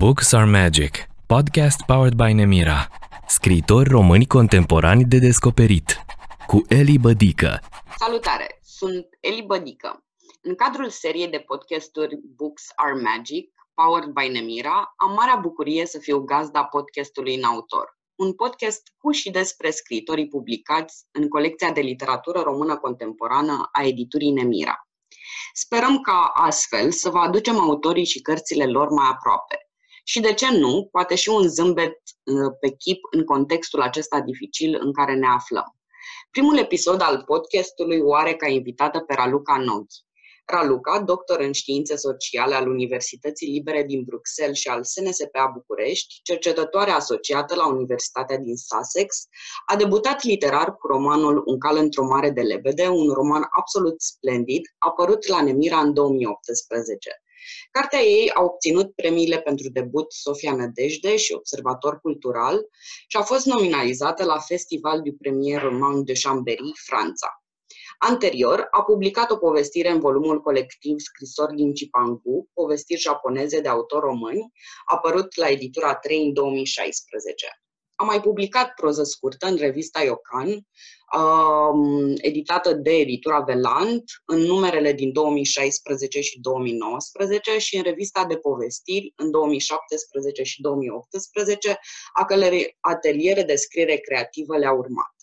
Books are Magic, podcast powered by Nemira. Scriitori români contemporani de descoperit. Cu Eli Bădică. Salutare! Sunt Eli Bădică. În cadrul seriei de podcasturi Books are Magic, powered by Nemira, am marea bucurie să fiu gazda podcastului în autor. Un podcast cu și despre scriitorii publicați în colecția de literatură română contemporană a editurii Nemira. Sperăm ca astfel să vă aducem autorii și cărțile lor mai aproape. Și de ce nu, poate și un zâmbet uh, pe chip în contextul acesta dificil în care ne aflăm. Primul episod al podcastului o are ca invitată pe Raluca Noghi. Raluca, doctor în științe sociale al Universității Libere din Bruxelles și al SNSPA București, cercetătoare asociată la Universitatea din Sussex, a debutat literar cu romanul Un cal într-o mare de lebede, un roman absolut splendid, apărut la Nemira în 2018. Cartea ei a obținut premiile pentru debut Sofia Nădejde și Observator Cultural și a fost nominalizată la Festival du Premier Roman de Chambéry, Franța. Anterior, a publicat o povestire în volumul colectiv Scrisori din Cipangu, povestiri japoneze de autor români, apărut la editura 3 în 2016. A mai publicat proză scurtă în revista Iocan, um, editată de editura Velant, în numerele din 2016 și 2019 și în revista de povestiri în 2017 și 2018, a călărei ateliere de scriere creativă le-a urmat.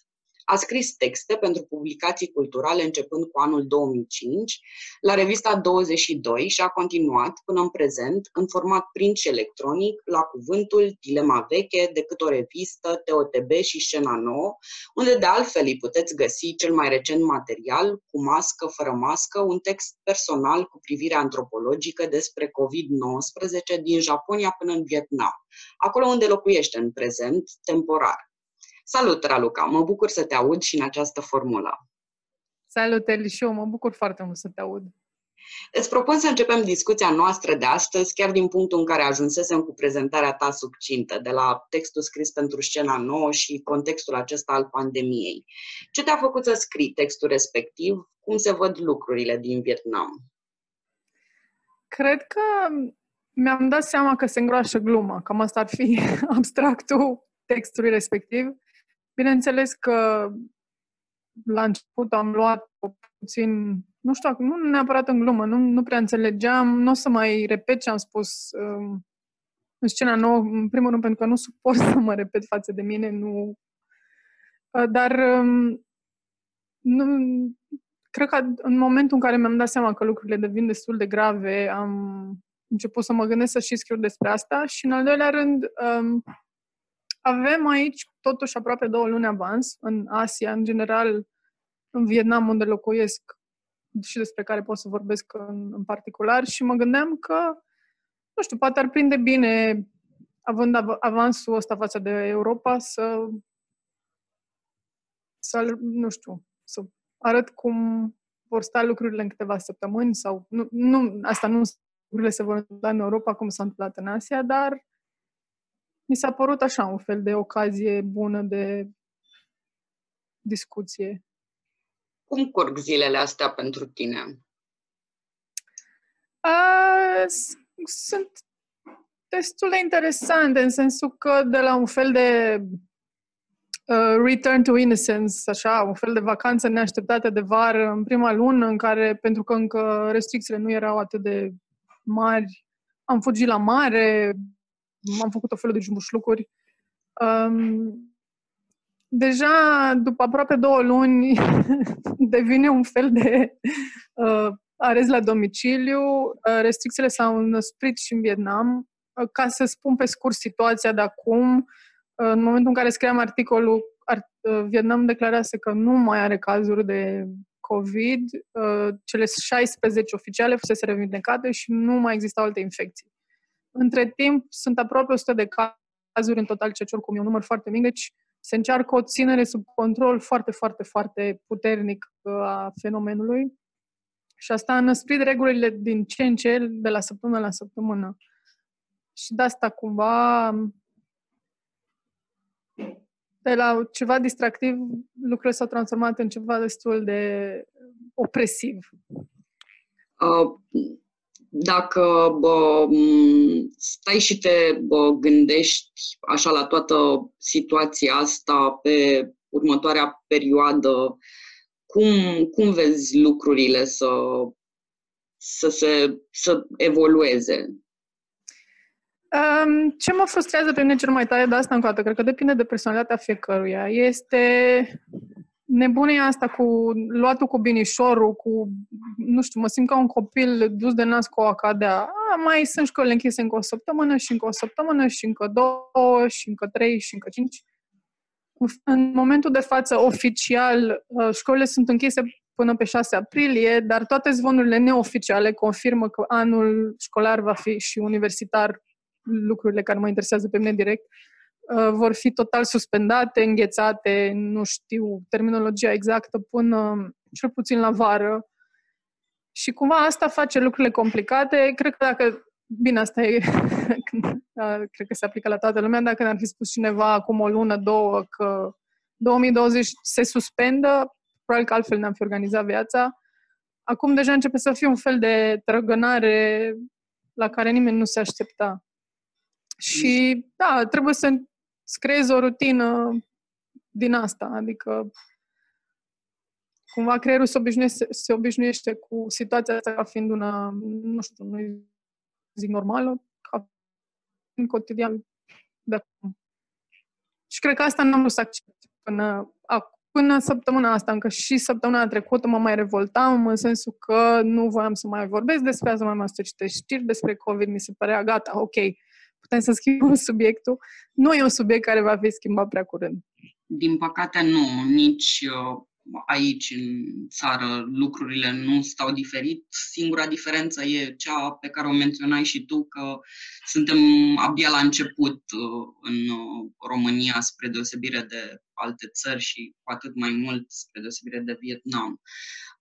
A scris texte pentru publicații culturale începând cu anul 2005 la revista 22 și a continuat până în prezent în format print și electronic la Cuvântul, Dilema Veche, Decât o revistă, TOTB și Scena Nouă, unde de altfel îi puteți găsi cel mai recent material, cu mască, fără mască, un text personal cu privire antropologică despre COVID-19 din Japonia până în Vietnam, acolo unde locuiește în prezent, temporar. Salut, Raluca! Mă bucur să te aud și în această formulă. Salut, Eli, și eu mă bucur foarte mult să te aud. Îți propun să începem discuția noastră de astăzi, chiar din punctul în care ajunsesem cu prezentarea ta succintă, de la textul scris pentru scena nouă și contextul acesta al pandemiei. Ce te-a făcut să scrii textul respectiv? Cum se văd lucrurile din Vietnam? Cred că mi-am dat seama că se îngroașă gluma, cam asta ar fi abstractul textului respectiv. Bineînțeles că la început am luat puțin, nu știu, nu neapărat în glumă, nu, nu prea înțelegeam, nu o să mai repet ce am spus um, în scena nouă, în primul rând pentru că nu suport să mă repet față de mine, nu... Uh, dar um, nu, cred că în momentul în care mi-am dat seama că lucrurile devin destul de grave, am început să mă gândesc să și scriu despre asta și, în al doilea rând, um, avem aici totuși aproape două luni avans în Asia, în general în Vietnam, unde locuiesc și despre care pot să vorbesc în, în particular. Și mă gândeam că, nu știu, poate ar prinde bine, având av- avansul ăsta față de Europa, să, să, nu știu, să arăt cum vor sta lucrurile în câteva săptămâni sau, nu, nu asta nu lucrurile se vor întâmpla în Europa cum s-a întâmplat în Asia, dar mi s-a părut așa un fel de ocazie bună de discuție. Cum curg zilele astea pentru tine? Uh, sunt destul de interesante, în sensul că de la un fel de uh, return to innocence, așa, un fel de vacanță neașteptată de vară în prima lună, în care, pentru că încă restricțiile nu erau atât de mari, am fugit la mare, am făcut o felul de jumbușlucuri. Um, deja, după aproape două luni, devine un fel de uh, arest la domiciliu. Uh, restricțiile s-au năsprit și în Vietnam. Uh, ca să spun pe scurt situația de acum, uh, în momentul în care scriam articolul, ar, uh, Vietnam declarase că nu mai are cazuri de COVID, uh, cele 16 oficiale fusese revindecate și nu mai existau alte infecții. Între timp, sunt aproape 100 de cazuri în total, ceea ce oricum e un număr foarte mic, deci se încearcă o ținere sub control foarte, foarte, foarte puternic uh, a fenomenului. Și asta a năsprit regulile din ce în ce, de la săptămână la săptămână. Și de asta, cumva, de la ceva distractiv, lucrurile s-au transformat în ceva destul de opresiv. Uh, dacă bă, stai și te bă, gândești așa la toată situația asta pe următoarea perioadă, cum, cum vezi lucrurile să, să, se, să evolueze? Um, ce mă frustrează pe mine cel mai tare de asta încă o dată, cred că depinde de personalitatea fiecăruia, este nebunia asta cu luatul cu binișorul, cu, nu știu, mă simt ca un copil dus de nas cu o acadea. A, mai sunt școlile închise încă o săptămână și încă o săptămână și încă două și încă trei și încă cinci. În momentul de față, oficial, uh, școlile sunt închise până pe 6 aprilie, dar toate zvonurile neoficiale confirmă că anul școlar va fi și universitar, lucrurile care mă interesează pe mine direct, uh, vor fi total suspendate, înghețate, nu știu terminologia exactă, până cel puțin la vară. Și cumva asta face lucrurile complicate. Cred că dacă Bine, asta e, cred că se aplică la toată lumea. Dacă ne-ar fi spus cineva acum o lună, două, că 2020 se suspendă, probabil că altfel ne-am fi organizat viața. Acum deja începe să fie un fel de trăgănare la care nimeni nu se aștepta. Și, da, trebuie să creezi o rutină din asta, adică cumva creierul se obișnuiește, se obișnuiește cu situația asta ca fiind una, nu știu, nu zic normală, ca în cotidian de acum. Și cred că asta n-am vrut să accept până, până săptămâna asta, încă și săptămâna trecută mă mai revoltam în sensul că nu voiam să mai vorbesc despre asta, mai am să citești știri despre COVID, mi se părea gata, ok, putem să schimbăm subiectul. Nu e un subiect care va fi schimbat prea curând. Din păcate nu, nici uh, aici în țară lucrurile nu stau diferit. Singura diferență e cea pe care o menționai și tu, că suntem abia la început uh, în uh, România, spre deosebire de alte țări și cu atât mai mult spre deosebire de Vietnam.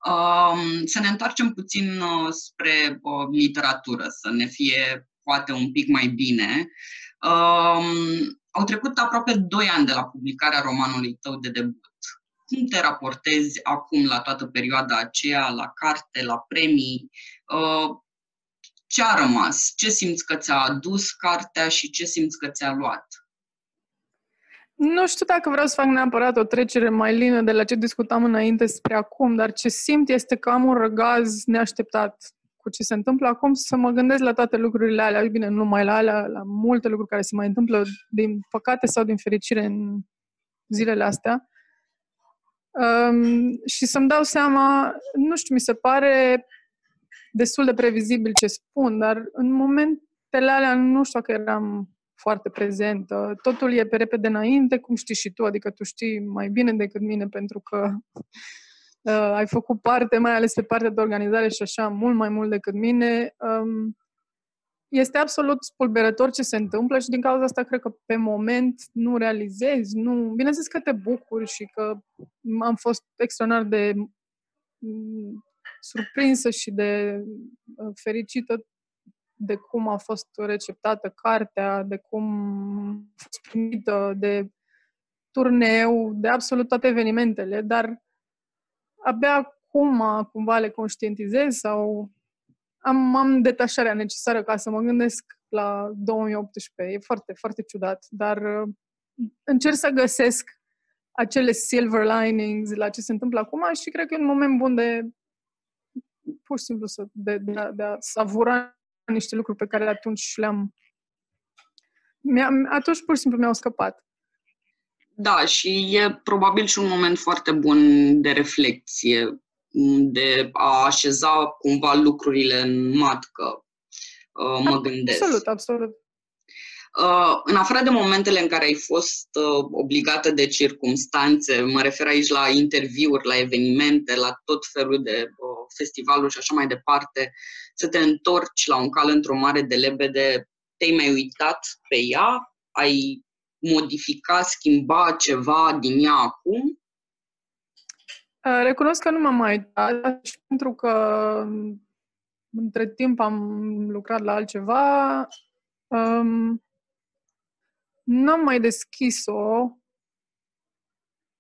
Um, să ne întoarcem puțin uh, spre literatură, să ne fie poate un pic mai bine. Um, au trecut aproape 2 ani de la publicarea romanului tău de debut. Cum te raportezi acum la toată perioada aceea, la carte, la premii? Uh, ce a rămas? Ce simți că ți-a adus cartea și ce simți că ți-a luat? Nu știu dacă vreau să fac neapărat o trecere mai lină de la ce discutam înainte spre acum, dar ce simt este că am un răgaz neașteptat cu ce se întâmplă acum, să mă gândesc la toate lucrurile alea, bine, nu numai la alea, la multe lucruri care se mai întâmplă, din păcate sau din fericire, în zilele astea. Um, și să-mi dau seama, nu știu, mi se pare destul de previzibil ce spun, dar în momentele alea nu știu că eram foarte prezentă. Totul e pe repede înainte, cum știi și tu, adică tu știi mai bine decât mine pentru că uh, ai făcut parte, mai ales pe partea de organizare și așa, mult mai mult decât mine. Um, este absolut spulberător ce se întâmplă și din cauza asta cred că pe moment nu realizezi, nu... Bineînțeles că te bucuri și că am fost extraordinar de mm, surprinsă și de uh, fericită de cum a fost receptată cartea, de cum a fost primită, de turneu, de absolut toate evenimentele, dar abia acum cumva le conștientizez sau am, am detașarea necesară ca să mă gândesc la 2018. E foarte, foarte ciudat, dar uh, încerc să găsesc acele silver linings la ce se întâmplă acum și cred că e un moment bun de pur și simplu să, de, de, a, de a savura niște lucruri pe care atunci le-am atunci pur și simplu mi-au scăpat. Da, și e probabil și un moment foarte bun de reflexie de a așeza cumva lucrurile în matcă, uh, mă gândesc. Absolut, absolut. Uh, în afară de momentele în care ai fost uh, obligată de circumstanțe, mă refer aici la interviuri, la evenimente, la tot felul de festivaluri și așa mai departe, să te întorci la un cal într-o mare de lebede, te-ai mai uitat pe ea? Ai modifica, schimba ceva din ea acum? Uh, recunosc că nu m-am mai uitat și pentru că între timp am lucrat la altceva. Um, n-am mai deschis-o.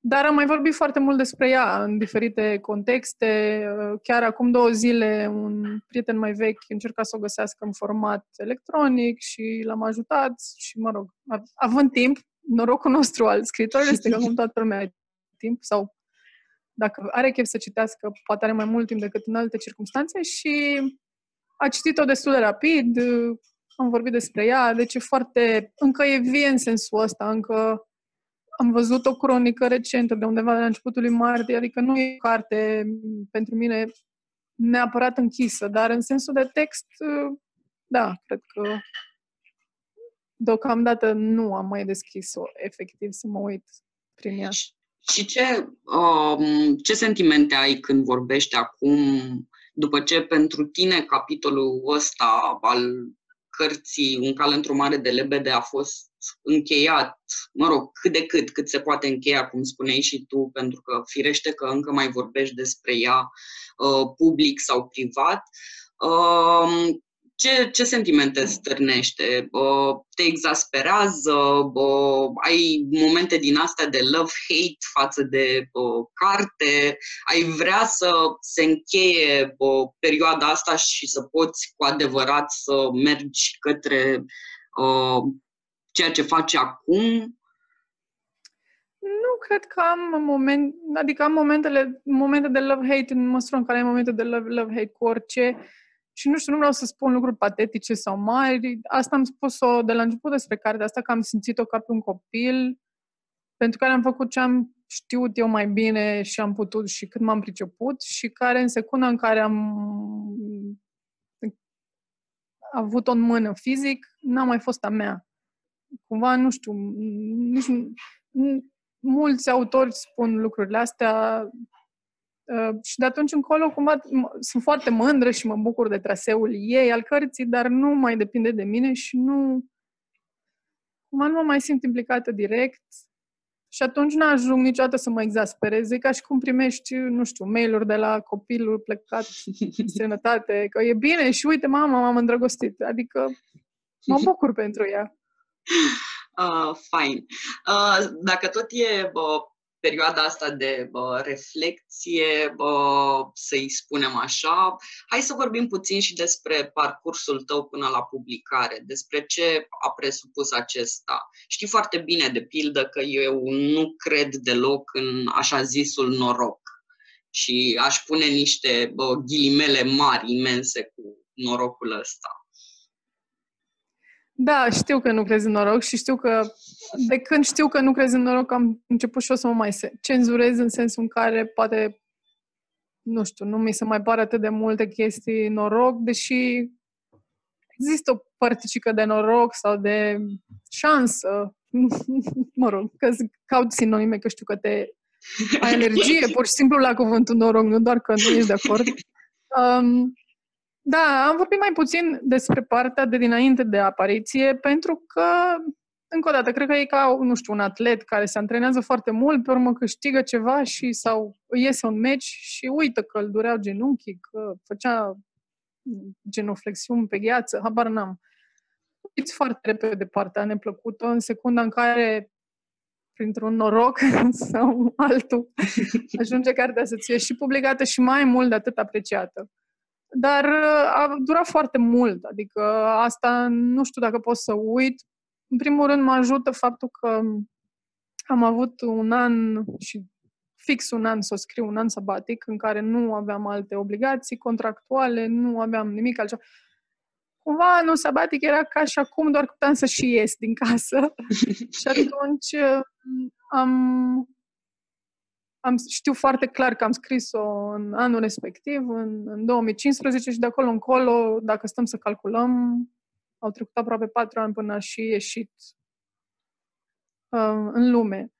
Dar am mai vorbit foarte mult despre ea în diferite contexte. Chiar acum două zile, un prieten mai vechi încerca să o găsească în format electronic și l-am ajutat și, mă rog, având timp, norocul nostru al scriitorilor este că acum toată lumea are timp sau dacă are chef să citească, poate are mai mult timp decât în alte circunstanțe și a citit-o destul de rapid, am vorbit despre ea, deci e foarte, încă e vie în sensul ăsta, încă am văzut o cronică recentă de undeva de la începutul lui martie, adică nu e o carte pentru mine neapărat închisă, dar în sensul de text, da, cred că deocamdată nu am mai deschis-o efectiv să mă uit prin ea. Și ce, um, ce sentimente ai când vorbești acum, după ce pentru tine capitolul ăsta al cărții Un cal într-o mare de lebede a fost încheiat, mă rog, cât de cât, cât se poate încheia, cum spuneai și tu, pentru că firește că încă mai vorbești despre ea uh, public sau privat. Uh, ce, ce sentimente stârnește? Te exasperează? Ai momente din astea de love-hate față de carte? Ai vrea să se încheie perioada asta și să poți cu adevărat să mergi către ceea ce faci acum? Nu cred că am moment, adică am momentele, momente de love-hate în măsura în care ai momente de love-hate cu orice. Și nu știu, nu vreau să spun lucruri patetice sau mari. Asta am spus-o de la început despre cartea asta, că am simțit-o ca pe un copil pentru care am făcut ce am știut eu mai bine și am putut și cât m-am priceput și care în secunda în care am avut-o în mână fizic, n-a mai fost a mea. Cumva, nu știu, nici, mulți autori spun lucrurile astea, Uh, și de atunci încolo, cumva, sunt foarte mândră și mă bucur de traseul ei, al cărții, dar nu mai depinde de mine și nu... Cumva nu mă mai simt implicată direct și atunci nu ajung niciodată să mă exaspereze, ca și cum primești, nu știu, mail-uri de la copilul plecat în sănătate, că e bine și uite, mama, m-am îndrăgostit. Adică mă bucur pentru ea. Uh, fine. Uh, dacă tot e uh, perioada asta de bă, reflecție, bă, să-i spunem așa, hai să vorbim puțin și despre parcursul tău până la publicare, despre ce a presupus acesta. Știi foarte bine, de pildă, că eu nu cred deloc în așa zisul noroc și aș pune niște bă, ghilimele mari, imense cu norocul ăsta. Da, știu că nu crezi în noroc și știu că de când știu că nu crezi în noroc am început și o să mă mai cenzurez în sensul în care poate, nu știu, nu mi se mai pare atât de multe chestii noroc, deși există o părticică de noroc sau de șansă, mă rog, că caut sinonime, că știu că te ai energie, pur și simplu la cuvântul noroc, nu doar că nu ești de acord. Um, da, am vorbit mai puțin despre partea de dinainte de apariție, pentru că, încă o dată, cred că e ca, nu știu, un atlet care se antrenează foarte mult, pe urmă câștigă ceva și sau iese un meci și uită că îl dureau genunchii, că făcea genoflexiuni pe gheață, habar n-am. Uiți foarte repede partea neplăcută în secunda în care printr-un noroc sau altul, ajunge cartea să fie și publicată și mai mult de atât apreciată. Dar uh, a durat foarte mult, adică asta nu știu dacă pot să uit. În primul rând mă ajută faptul că am avut un an și fix un an să o scriu, un an sabatic, în care nu aveam alte obligații contractuale, nu aveam nimic altceva. Cumva anul sabatic era ca și acum, doar că puteam să și ies din casă. și atunci uh, am am, știu foarte clar că am scris-o în anul respectiv, în, în 2015 și de acolo încolo, dacă stăm să calculăm, au trecut aproape patru ani până a și ieșit uh, în lume.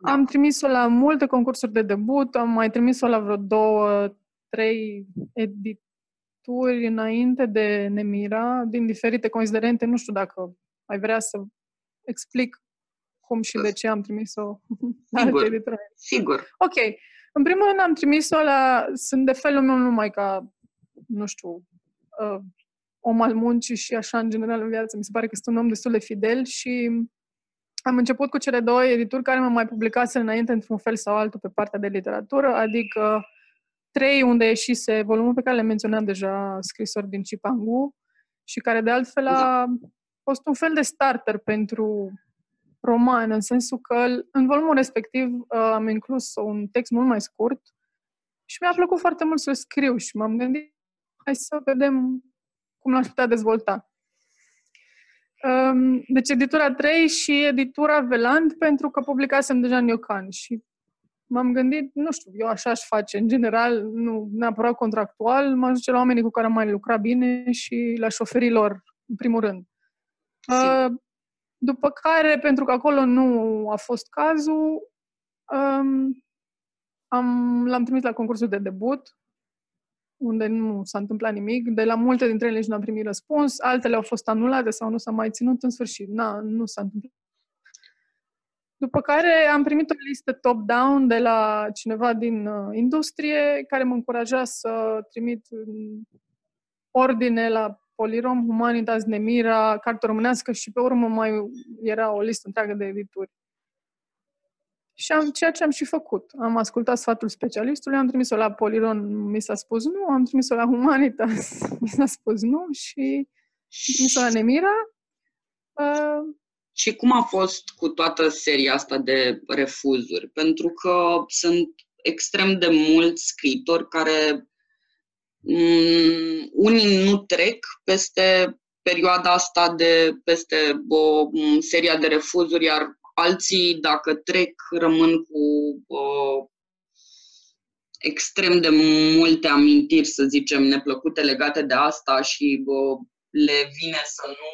Da. Am trimis-o la multe concursuri de debut, am mai trimis-o la vreo două, trei edituri înainte de Nemira, din diferite considerente. Nu știu dacă ai vrea să explic cum și de ce am trimis-o la Sigur. Sigur. Ok. În primul rând am trimis-o la... Sunt de felul meu numai ca, nu știu, uh, om al muncii și așa în general în viață. Mi se pare că sunt un om destul de fidel și am început cu cele două edituri care mă mai publicase înainte într-un fel sau altul pe partea de literatură, adică trei unde ieșise volumul pe care le menționam deja, scrisori din Cipangu, și care de altfel a fost un fel de starter pentru roman, în sensul că în volumul respectiv uh, am inclus un text mult mai scurt și mi-a plăcut foarte mult să scriu și m-am gândit hai să vedem cum l-aș putea dezvolta. Um, deci editura 3 și editura Veland pentru că publicasem deja în Iocan și m-am gândit, nu știu, eu așa aș face, în general, nu neapărat contractual, mă duce la oamenii cu care am mai lucrat bine și la șoferilor, în primul rând. Uh, după care, pentru că acolo nu a fost cazul, um, am, l-am trimis la concursul de debut, unde nu s-a întâmplat nimic. De la multe dintre ele nici nu am primit răspuns, altele au fost anulate sau nu s-a mai ținut în sfârșit. Na, nu s-a întâmplat. După care am primit o listă top-down de la cineva din uh, industrie care mă încuraja să trimit ordine la Polirom, Humanitas, Nemira, Carte Românească și pe urmă mai era o listă întreagă de edituri. Și am, ceea ce am și făcut. Am ascultat sfatul specialistului, am trimis-o la Poliron, mi s-a spus nu, am trimis-o la Humanitas, mi s-a spus nu și am trimis-o la Nemira. Uh, și cum a fost cu toată seria asta de refuzuri? Pentru că sunt extrem de mulți scriitori care um, unii nu trec peste perioada asta de peste o um, seria de refuzuri, iar alții, dacă trec, rămân cu uh, extrem de multe amintiri, să zicem, neplăcute legate de asta și uh, le vine să nu,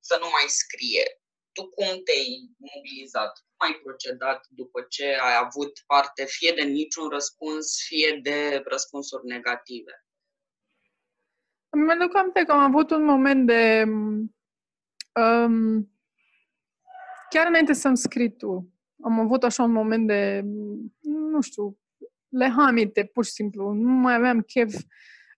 să nu mai scrie tu cum te-ai mobilizat? Cum ai procedat după ce ai avut parte fie de niciun răspuns, fie de răspunsuri negative? Mă duc aminte că am avut un moment de... Um, chiar înainte să-mi scrii tu, am avut așa un moment de, nu știu, lehamite, pur și simplu. Nu mai aveam chef.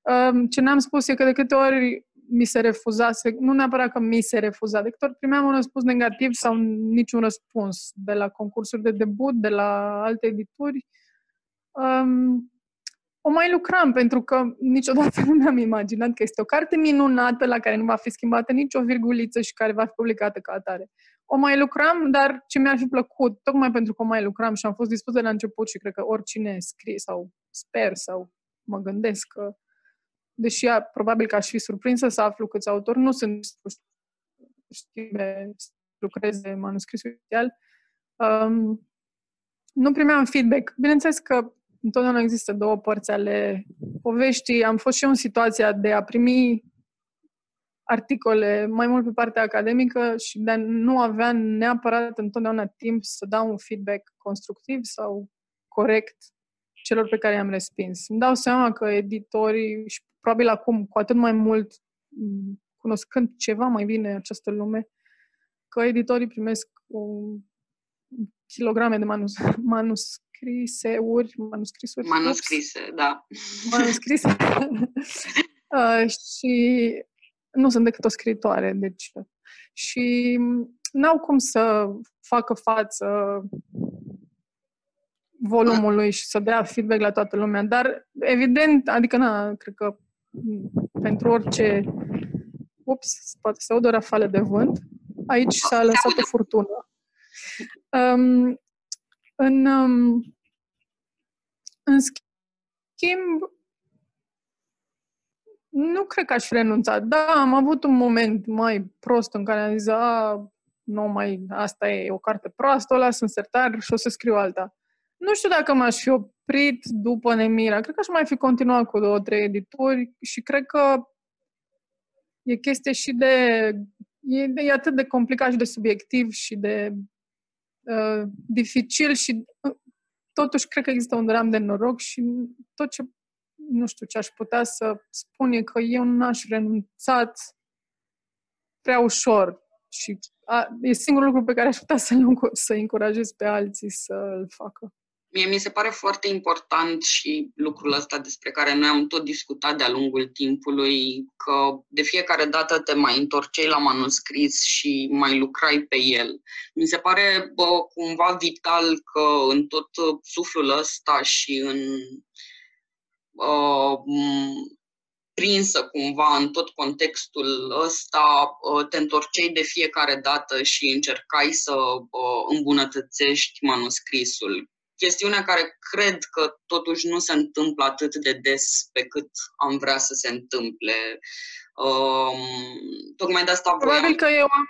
Um, ce n-am spus e că de câte ori mi se refuzase, nu neapărat că mi se refuza, decât ori primeam un răspuns negativ sau niciun răspuns de la concursuri de debut, de la alte edituri. Um, o mai lucram pentru că niciodată nu mi-am imaginat că este o carte minunată la care nu va fi schimbată nicio virguliță și care va fi publicată ca atare. O mai lucram, dar ce mi-ar fi plăcut, tocmai pentru că o mai lucram și am fost dispus de la început și cred că oricine scrie sau sper sau mă gândesc că deși probabil că aș fi surprinsă să aflu câți autori nu sunt știbe să lucreze manuscrisul inițial, um, nu primeam feedback. Bineînțeles că întotdeauna există două părți ale poveștii. Am fost și eu în situația de a primi articole mai mult pe partea academică și de a nu avea neapărat întotdeauna timp să dau un feedback constructiv sau corect celor pe care i-am respins. Îmi dau seama că editorii și probabil acum, cu atât mai mult, cunoscând ceva mai bine această lume, că editorii primesc un kilograme de manus, manuscriseuri, manuscrisuri. Manuscrise, ups, da. Manuscrise. uh, și nu sunt decât o scritoare, deci. Și n-au cum să facă față volumului și să dea feedback la toată lumea. Dar, evident, adică, na, cred că pentru orice... Ups, poate se audă o rafală de vânt. Aici s-a lăsat o furtună. Um, în, um, în schimb, nu cred că aș fi renunțat. Da, am avut un moment mai prost în care am zis, a, nu mai, asta e o carte proastă, o las în sertar și o să scriu alta. Nu știu dacă m-aș fi oprit după Nemira. Cred că aș mai fi continuat cu două, trei edituri și cred că e chestie și de... E, e atât de complicat și de subiectiv și de uh, dificil și uh, totuși cred că există un dram de noroc și tot ce, nu știu, ce aș putea să spun e că eu n-aș renunțat prea ușor și a, e singurul lucru pe care aș putea să-l să încurajez pe alții să-l facă. Mie mi se pare foarte important și lucrul ăsta despre care noi am tot discutat de-a lungul timpului, că de fiecare dată te mai întorceai la manuscris și mai lucrai pe el. Mi se pare bă, cumva vital că în tot suflul ăsta și în uh, prinsă cumva în tot contextul ăsta, te întorceai de fiecare dată și încercai să îmbunătățești manuscrisul chestiunea care cred că totuși nu se întâmplă atât de des pe cât am vrea să se întâmple. Um, tocmai de asta Probabil voiam... că eu am...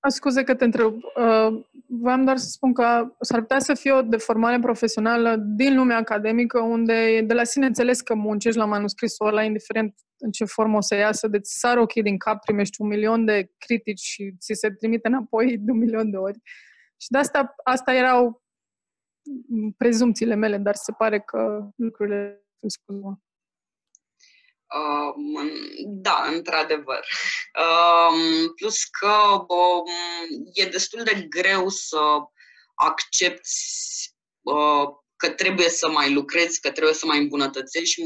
A, scuze că te întreb. Uh, voiam doar să spun că s-ar putea să fie o deformare profesională din lumea academică, unde e de la sine înțeles că muncești la manuscrisul ăla, indiferent în ce formă o să iasă, deci sar ochii din cap, primești un milion de critici și ți se trimite înapoi de un milion de ori. Și de asta, asta erau prezumțiile mele, dar se pare că lucrurile sunt scuză. Uh, da, într-adevăr. Uh, plus că uh, e destul de greu să accepti uh, că trebuie să mai lucrezi, că trebuie să mai îmbunătățești.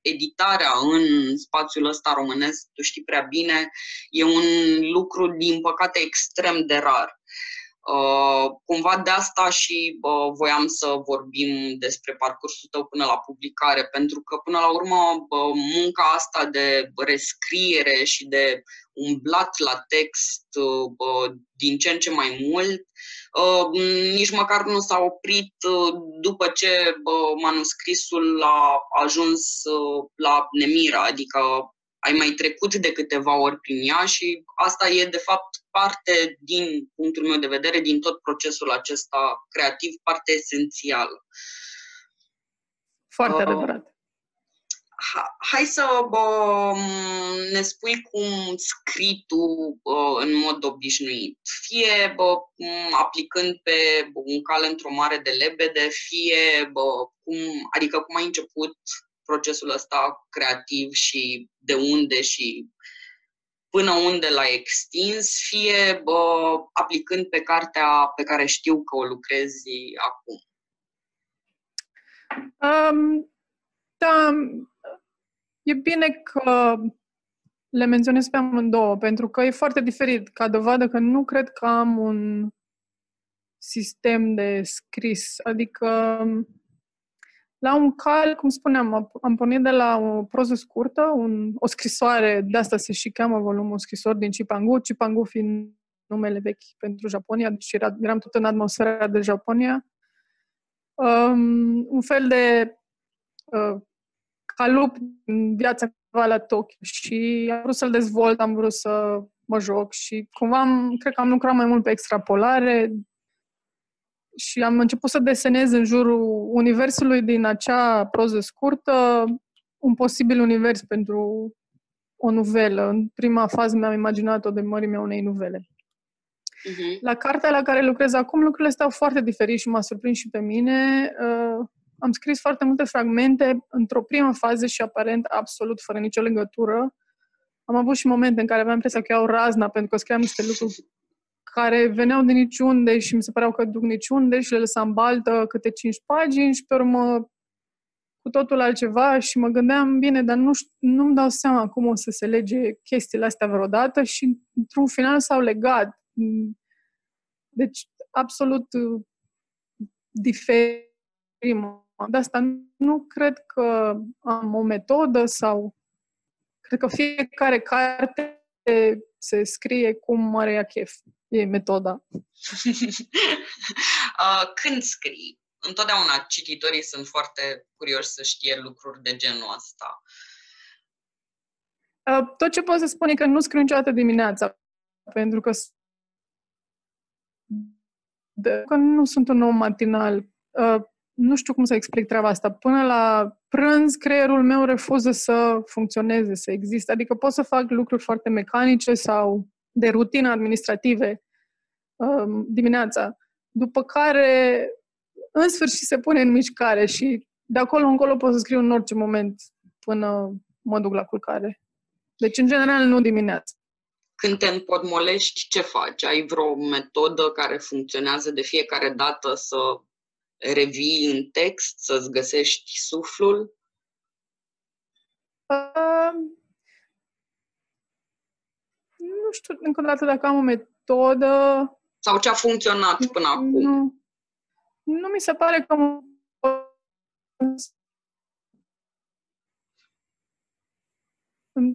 Editarea în spațiul ăsta românesc, tu știi prea bine, e un lucru, din păcate, extrem de rar. Uh, cumva de asta și uh, voiam să vorbim despre parcursul tău până la publicare, pentru că până la urmă uh, munca asta de rescriere și de umblat la text uh, din ce în ce mai mult, uh, nici măcar nu s-a oprit uh, după ce manuscrisul a ajuns la Nemira, adică ai mai trecut de câteva ori prin ea și asta e, de fapt, parte, din punctul meu de vedere, din tot procesul acesta creativ, parte esențială. Foarte uh, adevărat. Hai să bă, ne spui cum scrii tu bă, în mod obișnuit. Fie bă, aplicând pe un cal într-o mare de lebede, fie bă, cum, adică cum ai început procesul ăsta creativ și de unde și până unde l-ai extins, fie bă, aplicând pe cartea pe care știu că o lucrezi acum? Um, da, e bine că le menționez pe amândouă, pentru că e foarte diferit. Ca dovadă că nu cred că am un sistem de scris. Adică la un cal, cum spuneam, am pornit de la o proză scurtă, un, o scrisoare, de asta se și cheamă volumul scrisori din Cipangu, Cipangu fiind numele vechi pentru Japonia, deci era, eram tot în atmosfera de Japonia. Um, un fel de uh, calup în viața la Tokyo și am vrut să-l dezvolt, am vrut să mă joc și cumva am, cred că am lucrat mai mult pe extrapolare, și am început să desenez în jurul universului din acea proză scurtă un posibil univers pentru o nuvelă. În prima fază mi-am imaginat-o de mărimea unei nuvele. Uh-huh. La cartea la care lucrez acum, lucrurile stau foarte diferit și m-a surprins și pe mine. Uh, am scris foarte multe fragmente într-o primă fază și aparent absolut fără nicio legătură. Am avut și momente în care aveam impresia că iau razna pentru că scriam niște lucruri care veneau de niciunde și mi se păreau că duc niciunde și le lăsam baltă câte cinci pagini și pe urmă cu totul altceva și mă gândeam, bine, dar nu, nu-mi dau seama cum o să se lege chestiile astea vreodată și într-un final s-au legat. Deci, absolut uh, diferit. De asta nu cred că am o metodă sau cred că fiecare carte se scrie cum are ea chef. E metoda. Uh, când scrii? Întotdeauna cititorii sunt foarte curioși să știe lucruri de genul ăsta. Uh, tot ce pot să spun e că nu scriu niciodată dimineața, pentru că, de, că nu sunt un om matinal. Uh, nu știu cum să explic treaba asta. Până la prânz, creierul meu refuză să funcționeze, să existe. Adică pot să fac lucruri foarte mecanice sau de rutină administrative um, dimineața, după care în sfârșit se pune în mișcare și de acolo încolo pot să scriu în orice moment până mă duc la culcare. Deci, în general, nu dimineața. Când te împotmolești, ce faci? Ai vreo metodă care funcționează de fiecare dată să revii în text, să-ți găsești suflul? Uh, nu știu încă o dată dacă am o metodă. Sau ce a funcționat până acum? Nu, nu mi se pare că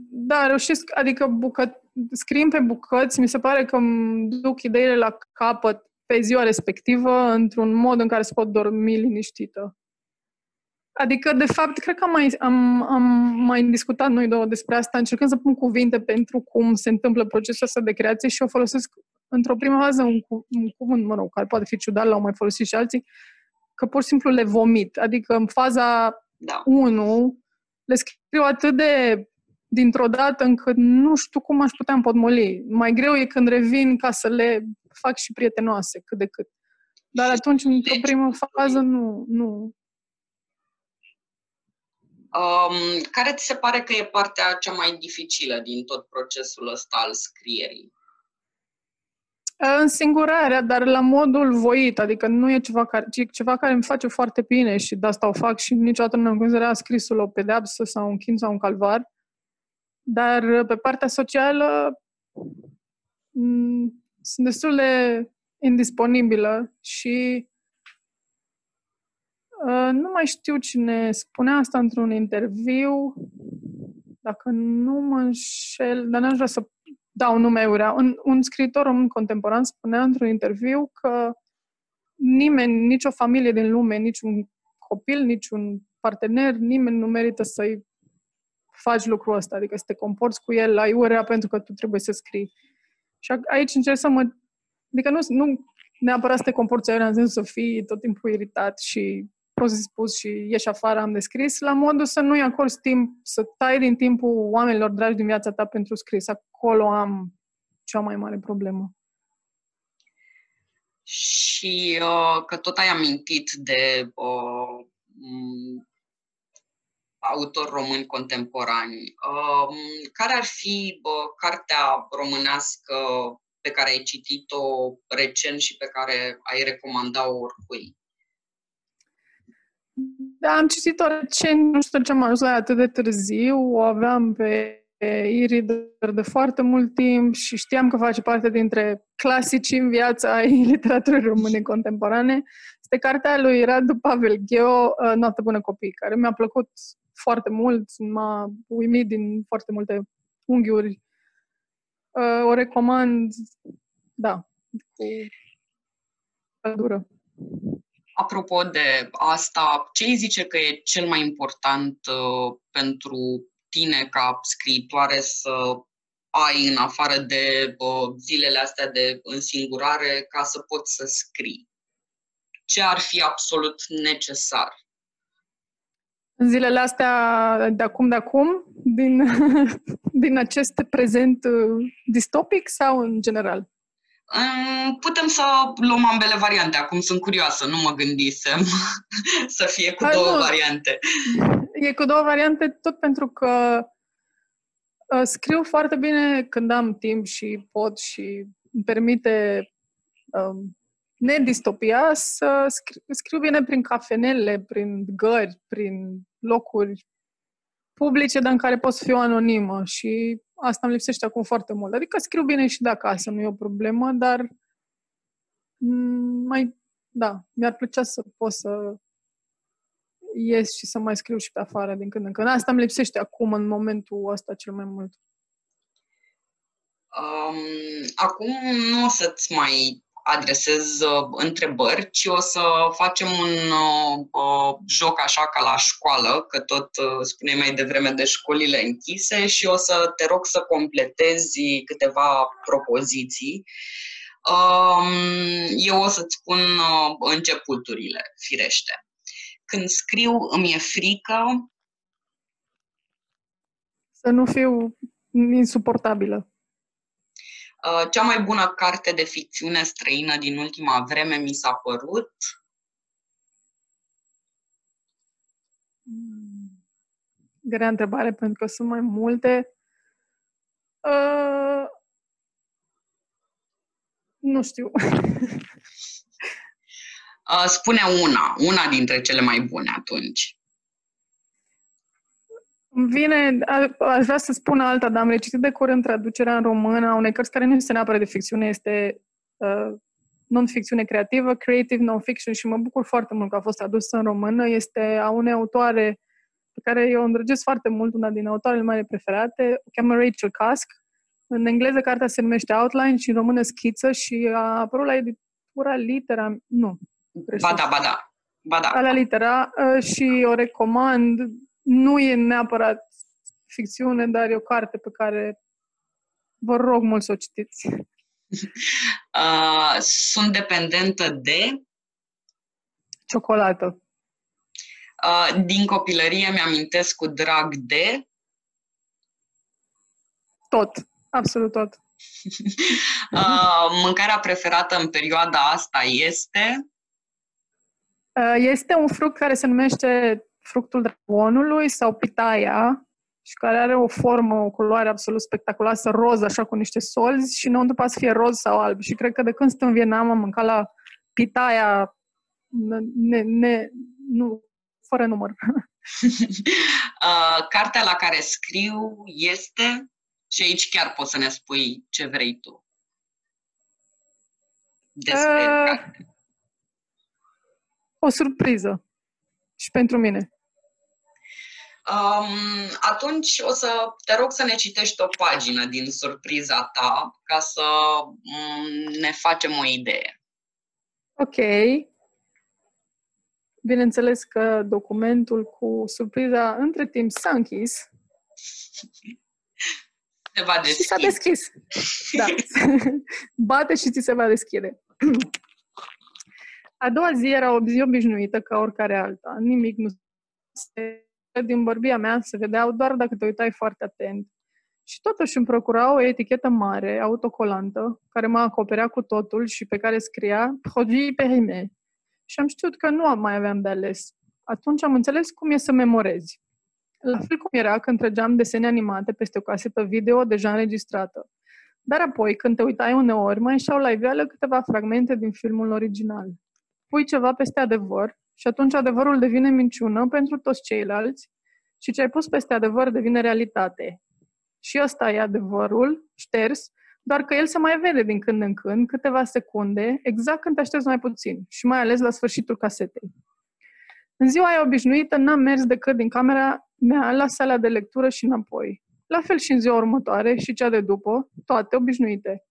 Da, reușesc, adică bucă, scriem pe bucăți, mi se pare că îmi duc ideile la capăt pe ziua respectivă într-un mod în care se pot dormi liniștită. Adică, de fapt, cred că am mai, am, am mai discutat noi două despre asta, încercând să pun cuvinte pentru cum se întâmplă procesul ăsta de creație și o folosesc într-o primă fază un, cu, un cuvânt, mă rog, care poate fi ciudat, l-au mai folosit și alții, că pur și simplu le vomit. Adică în faza Da. 1 le scriu atât de dintr-o dată încât nu știu cum aș putea împotmoli. Mai greu e când revin ca să le fac și prietenoase, cât de cât. Dar atunci, într-o primă fază, nu, nu. Um, care ți se pare că e partea cea mai dificilă din tot procesul ăsta al scrierii? Însingurarea, dar la modul voit, adică nu e ceva care, ci ceva care îmi face foarte bine și de asta o fac și niciodată nu am considerat scrisul o pedeapsă sau un chin sau un calvar. Dar pe partea socială m- sunt destul de indisponibilă și uh, nu mai știu cine spunea asta într-un interviu, dacă nu mă înșel, dar n-aș vrea să dau nume urea. Un, un scriitor român contemporan spunea într-un interviu că nimeni, nicio familie din lume, niciun copil, niciun partener, nimeni nu merită să-i faci lucrul ăsta, adică să te comporți cu el aiurea pentru că tu trebuie să scrii. Și a- aici încerc să mă... Adică nu, nu neapărat să te comporți aiurea în sensul să fii tot timpul iritat și prost dispus și ieși afară, am de scris, la modul să nu-i acorzi timp, să tai din timpul oamenilor dragi din viața ta pentru scris. Acolo am cea mai mare problemă. Și uh, că tot ai amintit de uh, m, autori români contemporani. Uh, care ar fi uh, cartea românească pe care ai citit-o recent și pe care ai recomanda-o oricui? Da, am citit-o recent, nu știu de ce am ajuns la ea atât de târziu, o aveam pe e-reader de foarte mult timp și știam că face parte dintre clasicii în viața ai literaturii române contemporane. Este cartea lui Radu Pavel Gheo, uh, Noapte bună copii, care mi-a plăcut foarte mult, m-a uimit din foarte multe unghiuri. Uh, O recomand, da, cu căldură. Apropo de asta, ce îi zice că e cel mai important uh, pentru tine ca scriitoare să ai în afară de uh, zilele astea de însingurare ca să poți să scrii? Ce ar fi absolut necesar? În zilele astea, de acum, de acum, din, din acest prezent uh, distopic sau în general? Mm, Putem să luăm ambele variante. Acum sunt curioasă, nu mă gândisem să fie cu Hai, două nu. variante. E cu două variante, tot pentru că uh, scriu foarte bine când am timp și pot și îmi permite um, nedistopia să scriu, scriu bine prin cafenele, prin gări, prin locuri publice, dar în care pot să fiu anonimă și asta îmi lipsește acum foarte mult. Adică scriu bine și de acasă, nu e o problemă, dar mm, mai, da, mi-ar plăcea să pot să ies și să mai scriu și pe afară din când în când. Asta îmi lipsește acum, în momentul ăsta, cel mai mult. Um, acum nu o să-ți mai adresez uh, întrebări, ci o să facem un uh, uh, joc așa ca la școală, că tot uh, spuneai mai devreme de școlile închise și o să te rog să completezi câteva propoziții. Um, eu o să-ți spun uh, începuturile, firește. Când scriu îmi e frică, Să nu fiu insuportabilă. Uh, Cea mai bună carte de ficțiune străină din ultima vreme mi s-a părut Mm. Grea întrebare, pentru că sunt mai multe. Uh, nu știu. Uh, spune una, una dintre cele mai bune atunci. Îmi vine, aș vrea să spun alta, dar am recitit de curând traducerea în română a unei cărți care nu este neapărat de ficțiune, este uh, non-ficțiune creativă, creative non-fiction și mă bucur foarte mult că a fost tradusă în română. Este a unei autoare pe care eu îndrăgesc foarte mult, una din autoarele mele preferate, o cheamă Rachel Cusk. În engleză cartea se numește Outline și în română Schiță și a apărut la editura Litera, nu. Ba da, ba da. Ba da. La Litera uh, și o recomand. Nu e neapărat ficțiune, dar e o carte pe care vă rog mult să o citiți. Uh, sunt dependentă de ciocolată. Uh, din copilărie mi-amintesc cu drag de tot, absolut tot. uh, mâncarea preferată în perioada asta este? Uh, este un fruct care se numește fructul dragonului sau pitaia și care are o formă, o culoare absolut spectaculoasă, roz, așa cu niște solzi și nu poate să fie roz sau alb. Și cred că de când sunt în Vietnam am mâncat la pitaia ne, ne, nu, fără număr. uh, cartea la care scriu este, și aici chiar poți să ne spui ce vrei tu. Despre uh, carte. O surpriză. Și pentru mine. Um, atunci o să te rog să ne citești o pagină din surpriza ta ca să um, ne facem o idee. Ok. Bineînțeles că documentul cu surpriza între timp s-a închis. Se va deschide. Și s-a deschis. Da. Bate și ți se va deschide. A doua zi era o zi obișnuită ca oricare alta. Nimic nu se din bărbia mea se vedeau doar dacă te uitai foarte atent. Și totuși îmi procura o etichetă mare, autocolantă, care mă acoperea cu totul și pe care scria Produit Perime. Și am știut că nu mai aveam de ales. Atunci am înțeles cum e să memorezi. La fel cum era când trăgeam desene animate peste o casetă video deja înregistrată. Dar apoi, când te uitai uneori, mai ieșeau la iveală câteva fragmente din filmul original. Pui ceva peste adevăr și atunci adevărul devine minciună pentru toți ceilalți și ce ai pus peste adevăr devine realitate. Și ăsta e adevărul, șters, doar că el se mai vede din când în când, câteva secunde, exact când te aștepți mai puțin și mai ales la sfârșitul casetei. În ziua aia obișnuită n-am mers decât din camera mea la sala de lectură și înapoi. La fel și în ziua următoare și cea de după, toate obișnuite.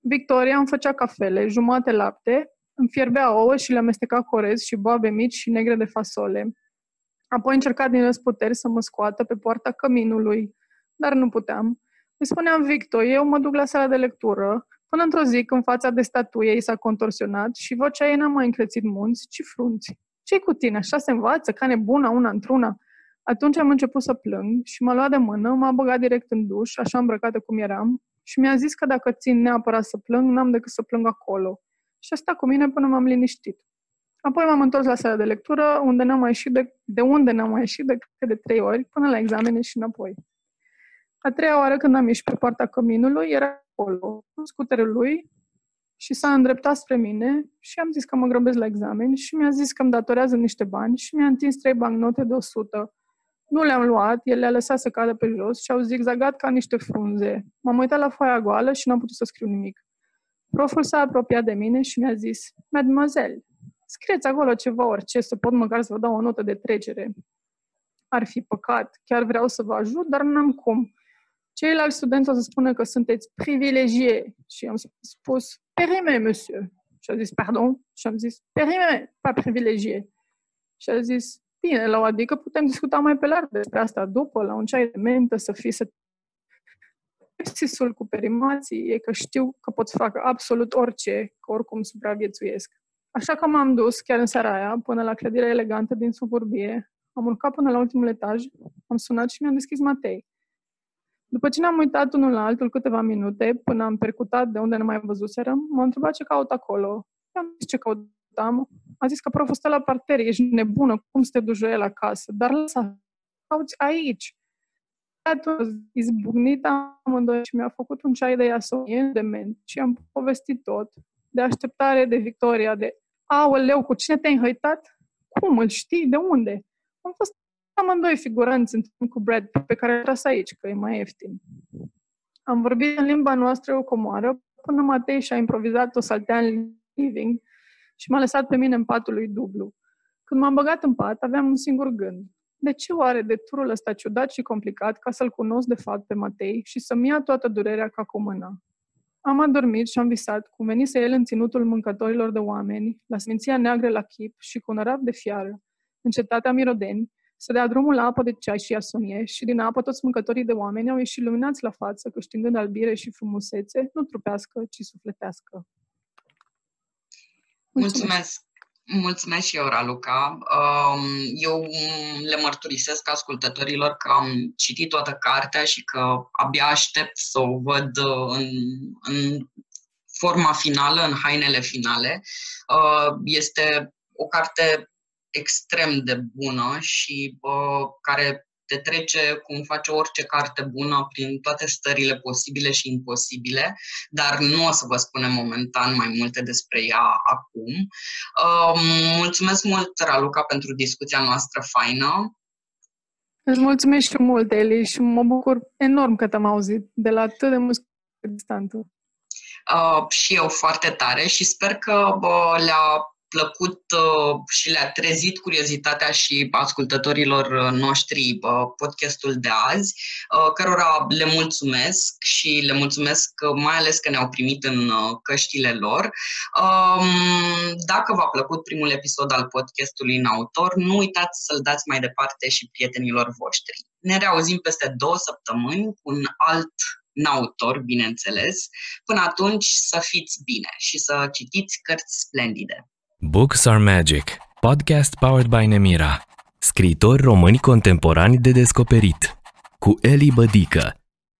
Victoria îmi făcea cafele, jumate lapte, îmi fierbea ouă și le amesteca cu orez și boabe mici și negre de fasole. Apoi încerca din răsputeri să mă scoată pe poarta căminului, dar nu puteam. Îi spuneam Victor, eu mă duc la sala de lectură, până într-o zi când fața de statuie i s-a contorsionat și vocea ei n-a mai încrețit munți, ci frunți. ce cu tine? Așa se învață, ca nebuna una într-una. Atunci am început să plâng și m-a luat de mână, m-a băgat direct în duș, așa îmbrăcată cum eram, și mi-a zis că dacă țin neapărat să plâng, n-am decât să plâng acolo și a stat cu mine până m-am liniștit. Apoi m-am întors la sala de lectură, unde n-am mai ieșit de, de unde n-am mai ieșit decât de trei ori, până la examene și înapoi. A treia oară când am ieșit pe poarta căminului, era acolo, în scuterul lui, și s-a îndreptat spre mine și am zis că mă grăbesc la examen și mi-a zis că îmi datorează niște bani și mi-a întins trei bancnote de 100. Nu le-am luat, el le-a lăsat să cadă pe jos și au zigzagat ca niște frunze. M-am uitat la foaia goală și n-am putut să scriu nimic. Proful s-a apropiat de mine și mi-a zis, Mademoiselle, scrieți acolo ceva, orice, să pot măcar să vă dau o notă de trecere. Ar fi păcat, chiar vreau să vă ajut, dar n-am cum. Ceilalți studenți o să spună că sunteți privilegie și am spus, perime, monsieur. Și a zis, pardon? Și am zis, perime, pa privilegie. Și a zis, bine, la o adică putem discuta mai pe larg despre asta după, la un ceai de mentă, să fii să Exercițiul cu perimații e că știu că pot să fac absolut orice, că oricum supraviețuiesc. Așa că m-am dus chiar în seara aia până la clădirea elegantă din suburbie, am urcat până la ultimul etaj, am sunat și mi-am deschis Matei. După ce ne-am uitat unul la altul câteva minute, până am percutat de unde ne mai văzuserăm, m-a întrebat ce caut acolo. I-am zis ce cautam. A zis că proful stă la parter, ești nebună, cum să te duci el acasă? Dar lăsa, cauți aici atunci izbucnit amândoi și mi-a făcut un ceai de iasonie de ment și am povestit tot, de așteptare, de victoria, de aoleu, cu cine te-ai înhăitat? Cum, îl știi? De unde? Am fost amândoi figuranți în cu Brad pe care a tras aici, că e mai ieftin. Am vorbit în limba noastră o comoară până Matei și-a improvizat o saltea în living și m-a lăsat pe mine în patul lui dublu. Când m-am băgat în pat, aveam un singur gând. De ce oare de turul ăsta ciudat și complicat ca să-l cunosc de fapt pe Matei și să-mi ia toată durerea ca cu mâna? Am adormit și am visat cum venise el în ținutul mâncătorilor de oameni, la sminția neagră la chip și cu un rap de fiară, în cetatea Mirodeni, să dea drumul la apă de ceai și asonie și din apă toți mâncătorii de oameni au ieșit luminați la față, câștigând albire și frumusețe, nu trupească, ci sufletească. Mulțumesc! Mulțumesc. Mulțumesc și eu, Raluca. Um, eu le mărturisesc ascultătorilor că am citit toată cartea și că abia aștept să o văd uh, în, în forma finală, în hainele finale. Uh, este o carte extrem de bună și care te trece cum face orice carte bună prin toate stările posibile și imposibile, dar nu o să vă spunem momentan mai multe despre ea acum. Uh, mulțumesc mult, Raluca, pentru discuția noastră faină. Îți mulțumesc și mult, Eli, și mă bucur enorm că te-am auzit de la atât de mult distanță. Uh, și eu foarte tare și sper că uh, le-a plăcut uh, și le-a trezit curiozitatea și ascultătorilor uh, noștri uh, podcastul de azi, cărora le mulțumesc și le mulțumesc mai ales că ne-au primit în căștile lor. Um, dacă v-a plăcut primul episod al podcastului în autor, nu uitați să-l dați mai departe și prietenilor voștri. Ne reauzim peste două săptămâni cu un alt autor, bineînțeles. Până atunci să fiți bine și să citiți cărți splendide. Books are Magic, podcast powered by Nemira. Scriitori români contemporani de descoperit. Cu Eli Bădică,